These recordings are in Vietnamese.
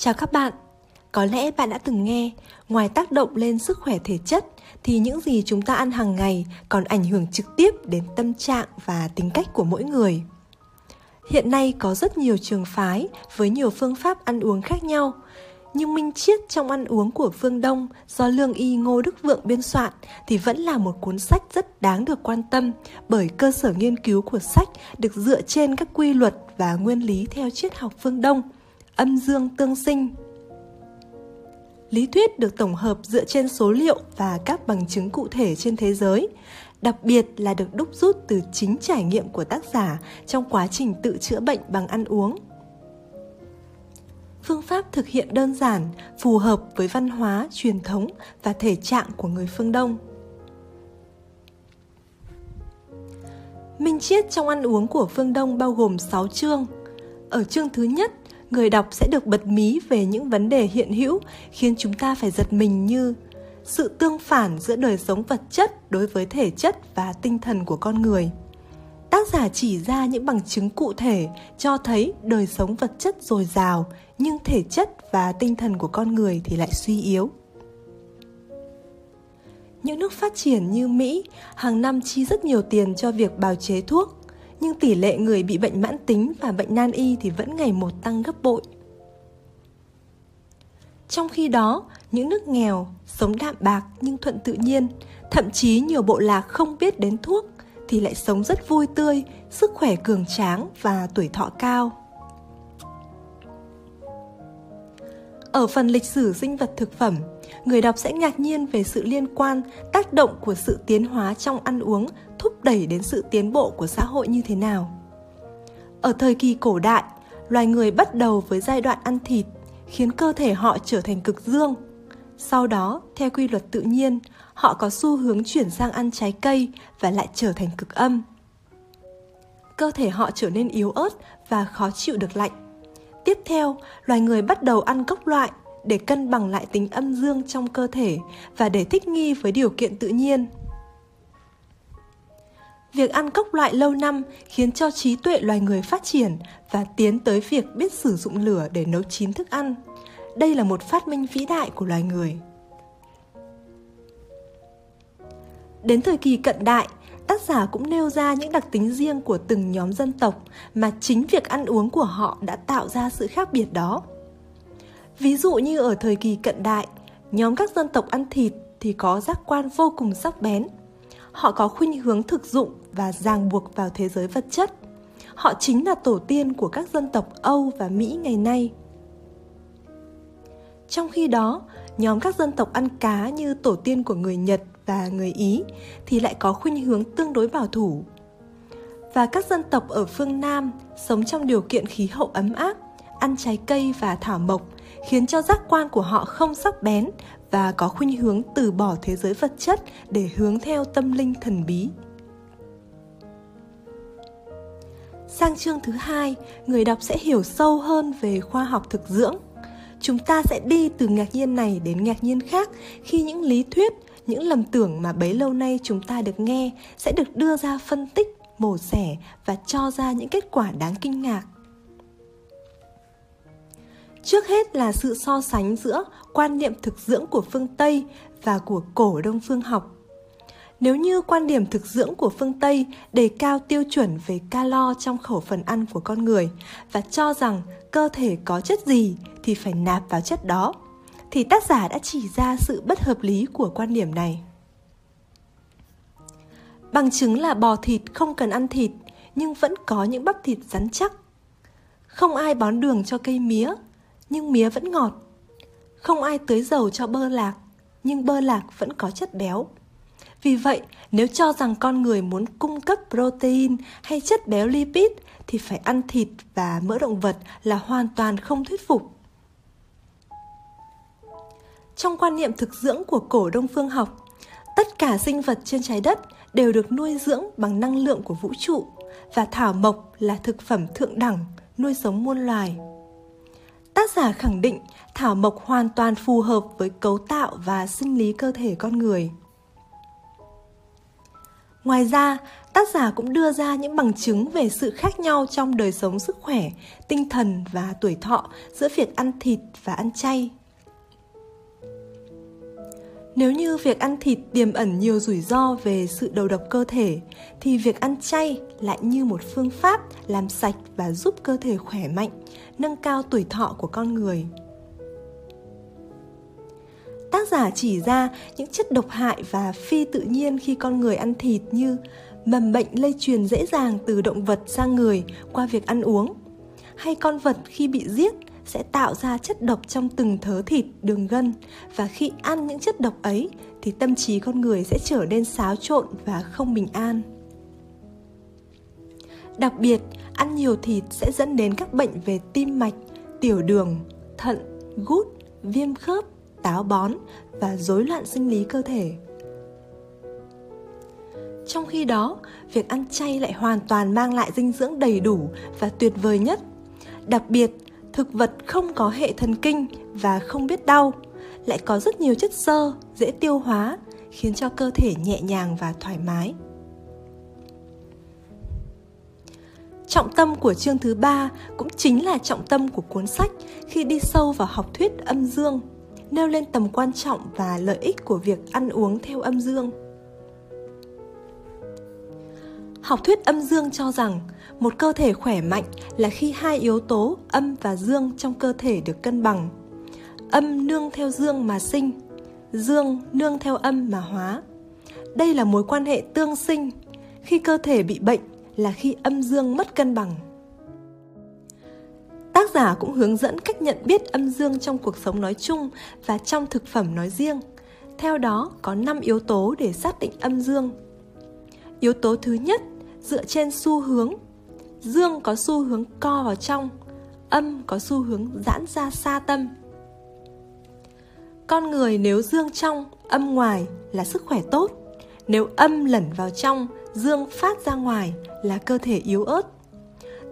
Chào các bạn. Có lẽ bạn đã từng nghe, ngoài tác động lên sức khỏe thể chất thì những gì chúng ta ăn hàng ngày còn ảnh hưởng trực tiếp đến tâm trạng và tính cách của mỗi người. Hiện nay có rất nhiều trường phái với nhiều phương pháp ăn uống khác nhau, nhưng minh triết trong ăn uống của phương Đông do lương y Ngô Đức Vượng biên soạn thì vẫn là một cuốn sách rất đáng được quan tâm bởi cơ sở nghiên cứu của sách được dựa trên các quy luật và nguyên lý theo triết học phương Đông, âm dương tương sinh. Lý thuyết được tổng hợp dựa trên số liệu và các bằng chứng cụ thể trên thế giới, đặc biệt là được đúc rút từ chính trải nghiệm của tác giả trong quá trình tự chữa bệnh bằng ăn uống phương pháp thực hiện đơn giản, phù hợp với văn hóa, truyền thống và thể trạng của người phương Đông. Minh triết trong ăn uống của phương Đông bao gồm 6 chương. Ở chương thứ nhất, người đọc sẽ được bật mí về những vấn đề hiện hữu, khiến chúng ta phải giật mình như sự tương phản giữa đời sống vật chất đối với thể chất và tinh thần của con người – tác giả chỉ ra những bằng chứng cụ thể cho thấy đời sống vật chất dồi dào, nhưng thể chất và tinh thần của con người thì lại suy yếu. Những nước phát triển như mỹ hàng năm chi rất nhiều tiền cho việc bào chế thuốc nhưng tỷ lệ người bị bệnh mãn tính và bệnh nan y thì vẫn ngày một tăng gấp bội trong khi đó những nước nghèo sống đạm bạc nhưng thuận tự nhiên thậm chí nhiều bộ lạc không biết đến thuốc thì lại sống rất vui tươi, sức khỏe cường tráng và tuổi thọ cao. Ở phần lịch sử sinh vật thực phẩm, người đọc sẽ ngạc nhiên về sự liên quan, tác động của sự tiến hóa trong ăn uống thúc đẩy đến sự tiến bộ của xã hội như thế nào. Ở thời kỳ cổ đại, loài người bắt đầu với giai đoạn ăn thịt, khiến cơ thể họ trở thành cực dương. Sau đó, theo quy luật tự nhiên, họ có xu hướng chuyển sang ăn trái cây và lại trở thành cực âm. Cơ thể họ trở nên yếu ớt và khó chịu được lạnh. Tiếp theo, loài người bắt đầu ăn cốc loại để cân bằng lại tính âm dương trong cơ thể và để thích nghi với điều kiện tự nhiên. Việc ăn cốc loại lâu năm khiến cho trí tuệ loài người phát triển và tiến tới việc biết sử dụng lửa để nấu chín thức ăn. Đây là một phát minh vĩ đại của loài người. Đến thời kỳ cận đại, tác giả cũng nêu ra những đặc tính riêng của từng nhóm dân tộc mà chính việc ăn uống của họ đã tạo ra sự khác biệt đó. Ví dụ như ở thời kỳ cận đại, nhóm các dân tộc ăn thịt thì có giác quan vô cùng sắc bén. Họ có khuynh hướng thực dụng và ràng buộc vào thế giới vật chất. Họ chính là tổ tiên của các dân tộc Âu và Mỹ ngày nay. Trong khi đó, nhóm các dân tộc ăn cá như tổ tiên của người Nhật và người Ý thì lại có khuynh hướng tương đối bảo thủ. Và các dân tộc ở phương Nam sống trong điều kiện khí hậu ấm áp, ăn trái cây và thảo mộc khiến cho giác quan của họ không sắc bén và có khuynh hướng từ bỏ thế giới vật chất để hướng theo tâm linh thần bí. Sang chương thứ hai, người đọc sẽ hiểu sâu hơn về khoa học thực dưỡng. Chúng ta sẽ đi từ ngạc nhiên này đến ngạc nhiên khác khi những lý thuyết những lầm tưởng mà bấy lâu nay chúng ta được nghe sẽ được đưa ra phân tích mổ xẻ và cho ra những kết quả đáng kinh ngạc trước hết là sự so sánh giữa quan niệm thực dưỡng của phương tây và của cổ đông phương học nếu như quan điểm thực dưỡng của phương Tây đề cao tiêu chuẩn về calo trong khẩu phần ăn của con người và cho rằng cơ thể có chất gì thì phải nạp vào chất đó, thì tác giả đã chỉ ra sự bất hợp lý của quan điểm này. Bằng chứng là bò thịt không cần ăn thịt, nhưng vẫn có những bắp thịt rắn chắc. Không ai bón đường cho cây mía nhưng mía vẫn ngọt. Không ai tưới dầu cho bơ lạc nhưng bơ lạc vẫn có chất béo. Vì vậy, nếu cho rằng con người muốn cung cấp protein hay chất béo lipid thì phải ăn thịt và mỡ động vật là hoàn toàn không thuyết phục. Trong quan niệm thực dưỡng của cổ đông phương học, tất cả sinh vật trên trái đất đều được nuôi dưỡng bằng năng lượng của vũ trụ và thảo mộc là thực phẩm thượng đẳng nuôi sống muôn loài. Tác giả khẳng định thảo mộc hoàn toàn phù hợp với cấu tạo và sinh lý cơ thể con người. Ngoài ra, Tác giả cũng đưa ra những bằng chứng về sự khác nhau trong đời sống sức khỏe, tinh thần và tuổi thọ giữa việc ăn thịt và ăn chay. Nếu như việc ăn thịt tiềm ẩn nhiều rủi ro về sự đầu độc cơ thể, thì việc ăn chay lại như một phương pháp làm sạch và giúp cơ thể khỏe mạnh, nâng cao tuổi thọ của con người. Tác giả chỉ ra những chất độc hại và phi tự nhiên khi con người ăn thịt như mầm bệnh lây truyền dễ dàng từ động vật sang người qua việc ăn uống, hay con vật khi bị giết sẽ tạo ra chất độc trong từng thớ thịt, đường gân và khi ăn những chất độc ấy thì tâm trí con người sẽ trở nên xáo trộn và không bình an. Đặc biệt, ăn nhiều thịt sẽ dẫn đến các bệnh về tim mạch, tiểu đường, thận, gút, viêm khớp, táo bón và rối loạn sinh lý cơ thể. Trong khi đó, việc ăn chay lại hoàn toàn mang lại dinh dưỡng đầy đủ và tuyệt vời nhất. Đặc biệt, thực vật không có hệ thần kinh và không biết đau, lại có rất nhiều chất xơ, dễ tiêu hóa, khiến cho cơ thể nhẹ nhàng và thoải mái. Trọng tâm của chương thứ ba cũng chính là trọng tâm của cuốn sách khi đi sâu vào học thuyết âm dương, nêu lên tầm quan trọng và lợi ích của việc ăn uống theo âm dương. Học thuyết âm dương cho rằng một cơ thể khỏe mạnh là khi hai yếu tố âm và dương trong cơ thể được cân bằng. Âm nương theo dương mà sinh, dương nương theo âm mà hóa. Đây là mối quan hệ tương sinh. Khi cơ thể bị bệnh là khi âm dương mất cân bằng. Tác giả cũng hướng dẫn cách nhận biết âm dương trong cuộc sống nói chung và trong thực phẩm nói riêng. Theo đó có 5 yếu tố để xác định âm dương. Yếu tố thứ nhất dựa trên xu hướng. Dương có xu hướng co vào trong, âm có xu hướng giãn ra xa tâm. Con người nếu dương trong, âm ngoài là sức khỏe tốt. Nếu âm lẩn vào trong, dương phát ra ngoài là cơ thể yếu ớt.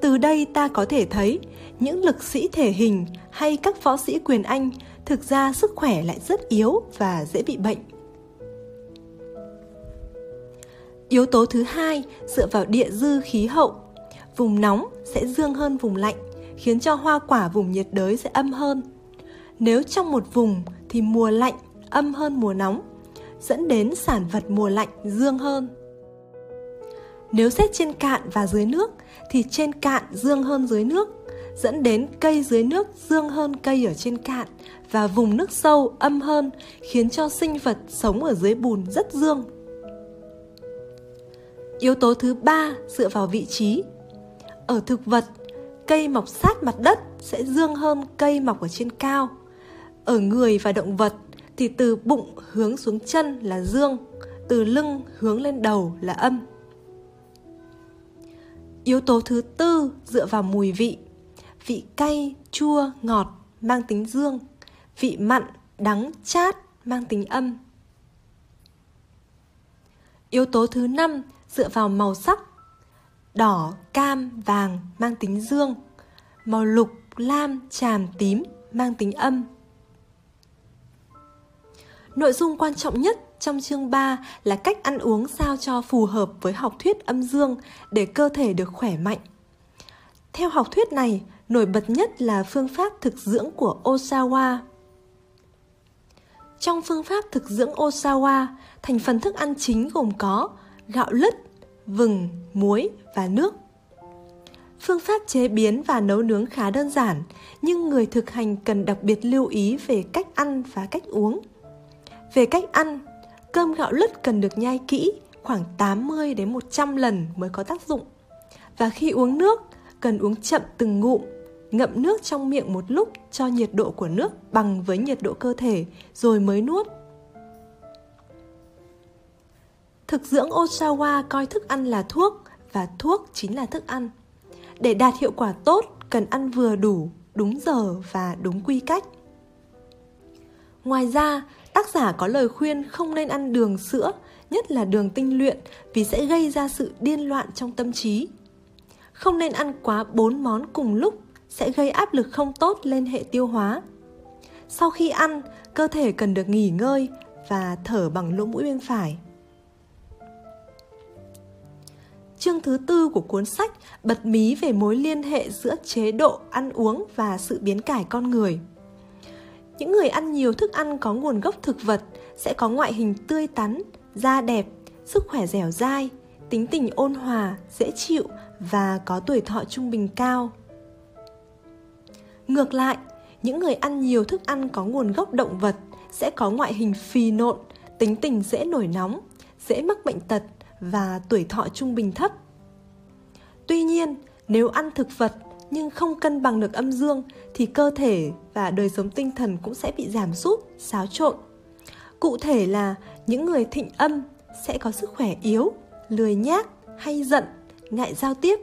Từ đây ta có thể thấy những lực sĩ thể hình hay các võ sĩ quyền Anh thực ra sức khỏe lại rất yếu và dễ bị bệnh. Yếu tố thứ hai dựa vào địa dư khí hậu. Vùng nóng sẽ dương hơn vùng lạnh, khiến cho hoa quả vùng nhiệt đới sẽ âm hơn. Nếu trong một vùng thì mùa lạnh âm hơn mùa nóng, dẫn đến sản vật mùa lạnh dương hơn. Nếu xét trên cạn và dưới nước thì trên cạn dương hơn dưới nước, dẫn đến cây dưới nước dương hơn cây ở trên cạn và vùng nước sâu âm hơn, khiến cho sinh vật sống ở dưới bùn rất dương. Yếu tố thứ ba dựa vào vị trí. Ở thực vật, cây mọc sát mặt đất sẽ dương hơn cây mọc ở trên cao. Ở người và động vật thì từ bụng hướng xuống chân là dương, từ lưng hướng lên đầu là âm. Yếu tố thứ tư dựa vào mùi vị. Vị cay, chua, ngọt mang tính dương. Vị mặn, đắng, chát mang tính âm. Yếu tố thứ năm dựa vào màu sắc. Đỏ, cam, vàng mang tính dương. Màu lục, lam, tràm, tím mang tính âm. Nội dung quan trọng nhất trong chương 3 là cách ăn uống sao cho phù hợp với học thuyết âm dương để cơ thể được khỏe mạnh. Theo học thuyết này, nổi bật nhất là phương pháp thực dưỡng của Osawa. Trong phương pháp thực dưỡng Osawa, thành phần thức ăn chính gồm có gạo lứt, vừng, muối và nước. Phương pháp chế biến và nấu nướng khá đơn giản, nhưng người thực hành cần đặc biệt lưu ý về cách ăn và cách uống. Về cách ăn, cơm gạo lứt cần được nhai kỹ, khoảng 80 đến 100 lần mới có tác dụng. Và khi uống nước, cần uống chậm từng ngụm, ngậm nước trong miệng một lúc cho nhiệt độ của nước bằng với nhiệt độ cơ thể rồi mới nuốt. Thực dưỡng Osawa coi thức ăn là thuốc và thuốc chính là thức ăn. Để đạt hiệu quả tốt, cần ăn vừa đủ, đúng giờ và đúng quy cách. Ngoài ra, tác giả có lời khuyên không nên ăn đường sữa, nhất là đường tinh luyện vì sẽ gây ra sự điên loạn trong tâm trí. Không nên ăn quá 4 món cùng lúc sẽ gây áp lực không tốt lên hệ tiêu hóa. Sau khi ăn, cơ thể cần được nghỉ ngơi và thở bằng lỗ mũi bên phải. chương thứ tư của cuốn sách bật mí về mối liên hệ giữa chế độ ăn uống và sự biến cải con người. Những người ăn nhiều thức ăn có nguồn gốc thực vật sẽ có ngoại hình tươi tắn, da đẹp, sức khỏe dẻo dai, tính tình ôn hòa, dễ chịu và có tuổi thọ trung bình cao. Ngược lại, những người ăn nhiều thức ăn có nguồn gốc động vật sẽ có ngoại hình phì nộn, tính tình dễ nổi nóng, dễ mắc bệnh tật và tuổi thọ trung bình thấp. Tuy nhiên, nếu ăn thực vật nhưng không cân bằng được âm dương thì cơ thể và đời sống tinh thần cũng sẽ bị giảm sút, xáo trộn. Cụ thể là những người thịnh âm sẽ có sức khỏe yếu, lười nhác, hay giận, ngại giao tiếp.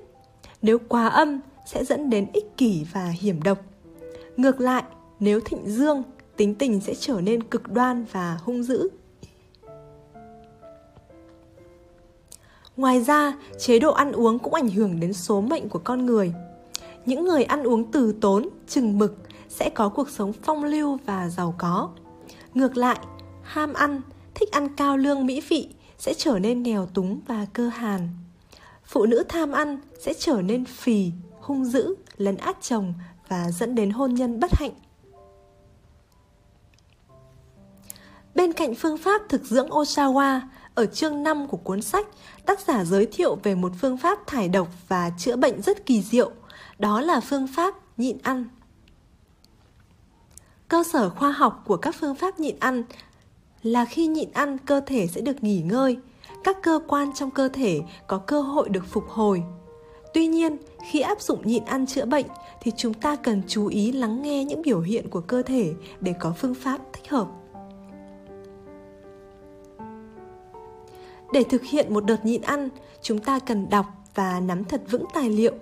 Nếu quá âm sẽ dẫn đến ích kỷ và hiểm độc. Ngược lại, nếu thịnh dương, tính tình sẽ trở nên cực đoan và hung dữ. Ngoài ra, chế độ ăn uống cũng ảnh hưởng đến số mệnh của con người. Những người ăn uống từ tốn, chừng mực sẽ có cuộc sống phong lưu và giàu có. Ngược lại, ham ăn, thích ăn cao lương mỹ vị sẽ trở nên nghèo túng và cơ hàn. Phụ nữ tham ăn sẽ trở nên phì, hung dữ, lấn át chồng và dẫn đến hôn nhân bất hạnh. Bên cạnh phương pháp thực dưỡng Oshawa, ở chương 5 của cuốn sách, tác giả giới thiệu về một phương pháp thải độc và chữa bệnh rất kỳ diệu, đó là phương pháp nhịn ăn. Cơ sở khoa học của các phương pháp nhịn ăn là khi nhịn ăn cơ thể sẽ được nghỉ ngơi, các cơ quan trong cơ thể có cơ hội được phục hồi. Tuy nhiên, khi áp dụng nhịn ăn chữa bệnh thì chúng ta cần chú ý lắng nghe những biểu hiện của cơ thể để có phương pháp thích hợp. Để thực hiện một đợt nhịn ăn, chúng ta cần đọc và nắm thật vững tài liệu.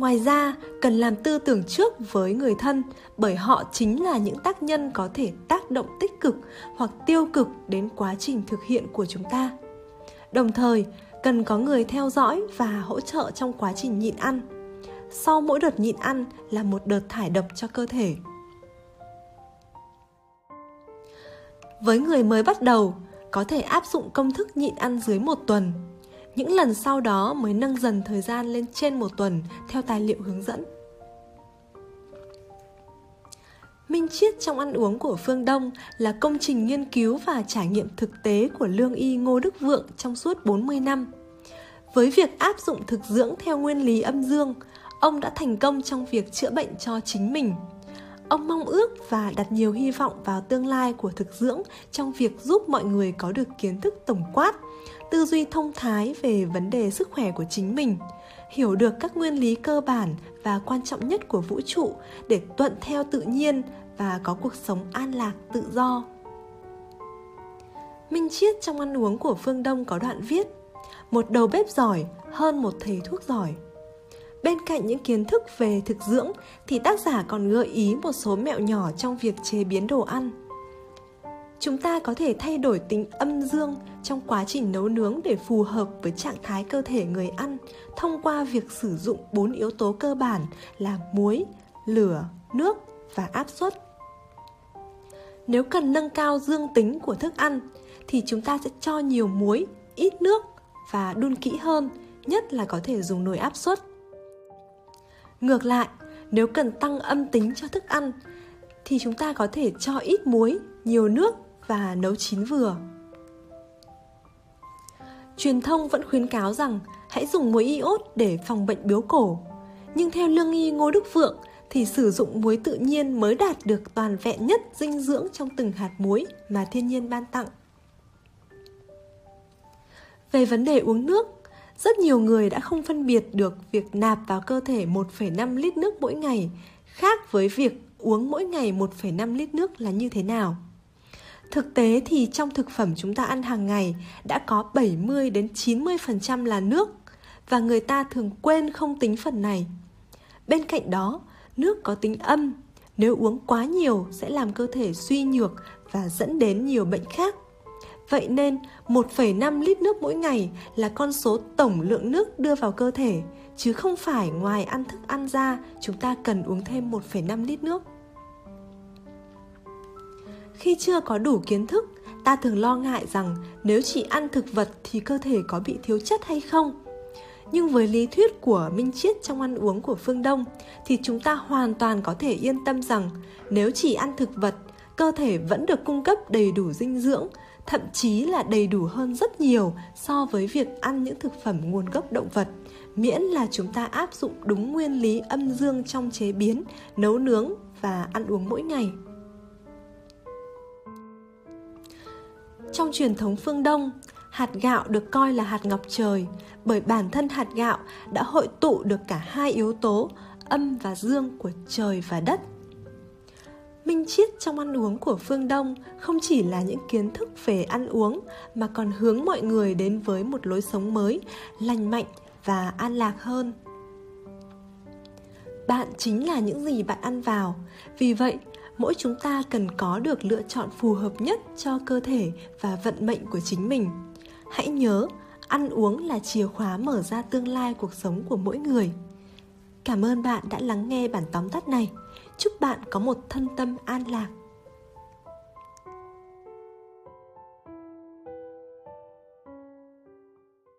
Ngoài ra, cần làm tư tưởng trước với người thân bởi họ chính là những tác nhân có thể tác động tích cực hoặc tiêu cực đến quá trình thực hiện của chúng ta. Đồng thời, cần có người theo dõi và hỗ trợ trong quá trình nhịn ăn. Sau mỗi đợt nhịn ăn là một đợt thải độc cho cơ thể. Với người mới bắt đầu, có thể áp dụng công thức nhịn ăn dưới một tuần. Những lần sau đó mới nâng dần thời gian lên trên một tuần theo tài liệu hướng dẫn. Minh Chiết trong ăn uống của phương Đông là công trình nghiên cứu và trải nghiệm thực tế của lương y Ngô Đức Vượng trong suốt 40 năm. Với việc áp dụng thực dưỡng theo nguyên lý âm dương, ông đã thành công trong việc chữa bệnh cho chính mình – Ông mong ước và đặt nhiều hy vọng vào tương lai của thực dưỡng trong việc giúp mọi người có được kiến thức tổng quát, tư duy thông thái về vấn đề sức khỏe của chính mình, hiểu được các nguyên lý cơ bản và quan trọng nhất của vũ trụ để tuận theo tự nhiên và có cuộc sống an lạc tự do. Minh Chiết trong ăn uống của phương Đông có đoạn viết Một đầu bếp giỏi hơn một thầy thuốc giỏi Bên cạnh những kiến thức về thực dưỡng thì tác giả còn gợi ý một số mẹo nhỏ trong việc chế biến đồ ăn. Chúng ta có thể thay đổi tính âm dương trong quá trình nấu nướng để phù hợp với trạng thái cơ thể người ăn thông qua việc sử dụng bốn yếu tố cơ bản là muối, lửa, nước và áp suất. Nếu cần nâng cao dương tính của thức ăn thì chúng ta sẽ cho nhiều muối, ít nước và đun kỹ hơn, nhất là có thể dùng nồi áp suất. Ngược lại, nếu cần tăng âm tính cho thức ăn thì chúng ta có thể cho ít muối, nhiều nước và nấu chín vừa. Truyền thông vẫn khuyến cáo rằng hãy dùng muối iốt để phòng bệnh biếu cổ. Nhưng theo lương y Ngô Đức Vượng thì sử dụng muối tự nhiên mới đạt được toàn vẹn nhất dinh dưỡng trong từng hạt muối mà thiên nhiên ban tặng. Về vấn đề uống nước, rất nhiều người đã không phân biệt được việc nạp vào cơ thể 1,5 lít nước mỗi ngày khác với việc uống mỗi ngày 1,5 lít nước là như thế nào. Thực tế thì trong thực phẩm chúng ta ăn hàng ngày đã có 70 đến 90% là nước và người ta thường quên không tính phần này. Bên cạnh đó, nước có tính âm, nếu uống quá nhiều sẽ làm cơ thể suy nhược và dẫn đến nhiều bệnh khác. Vậy nên 1,5 lít nước mỗi ngày là con số tổng lượng nước đưa vào cơ thể, chứ không phải ngoài ăn thức ăn ra chúng ta cần uống thêm 1,5 lít nước. Khi chưa có đủ kiến thức, ta thường lo ngại rằng nếu chỉ ăn thực vật thì cơ thể có bị thiếu chất hay không. Nhưng với lý thuyết của Minh Triết trong ăn uống của phương Đông thì chúng ta hoàn toàn có thể yên tâm rằng nếu chỉ ăn thực vật, cơ thể vẫn được cung cấp đầy đủ dinh dưỡng, thậm chí là đầy đủ hơn rất nhiều so với việc ăn những thực phẩm nguồn gốc động vật miễn là chúng ta áp dụng đúng nguyên lý âm dương trong chế biến, nấu nướng và ăn uống mỗi ngày. Trong truyền thống phương Đông, hạt gạo được coi là hạt ngọc trời bởi bản thân hạt gạo đã hội tụ được cả hai yếu tố âm và dương của trời và đất. Minh triết trong ăn uống của phương Đông không chỉ là những kiến thức về ăn uống mà còn hướng mọi người đến với một lối sống mới, lành mạnh và an lạc hơn. Bạn chính là những gì bạn ăn vào. Vì vậy, mỗi chúng ta cần có được lựa chọn phù hợp nhất cho cơ thể và vận mệnh của chính mình hãy nhớ ăn uống là chìa khóa mở ra tương lai cuộc sống của mỗi người cảm ơn bạn đã lắng nghe bản tóm tắt này chúc bạn có một thân tâm an lạc.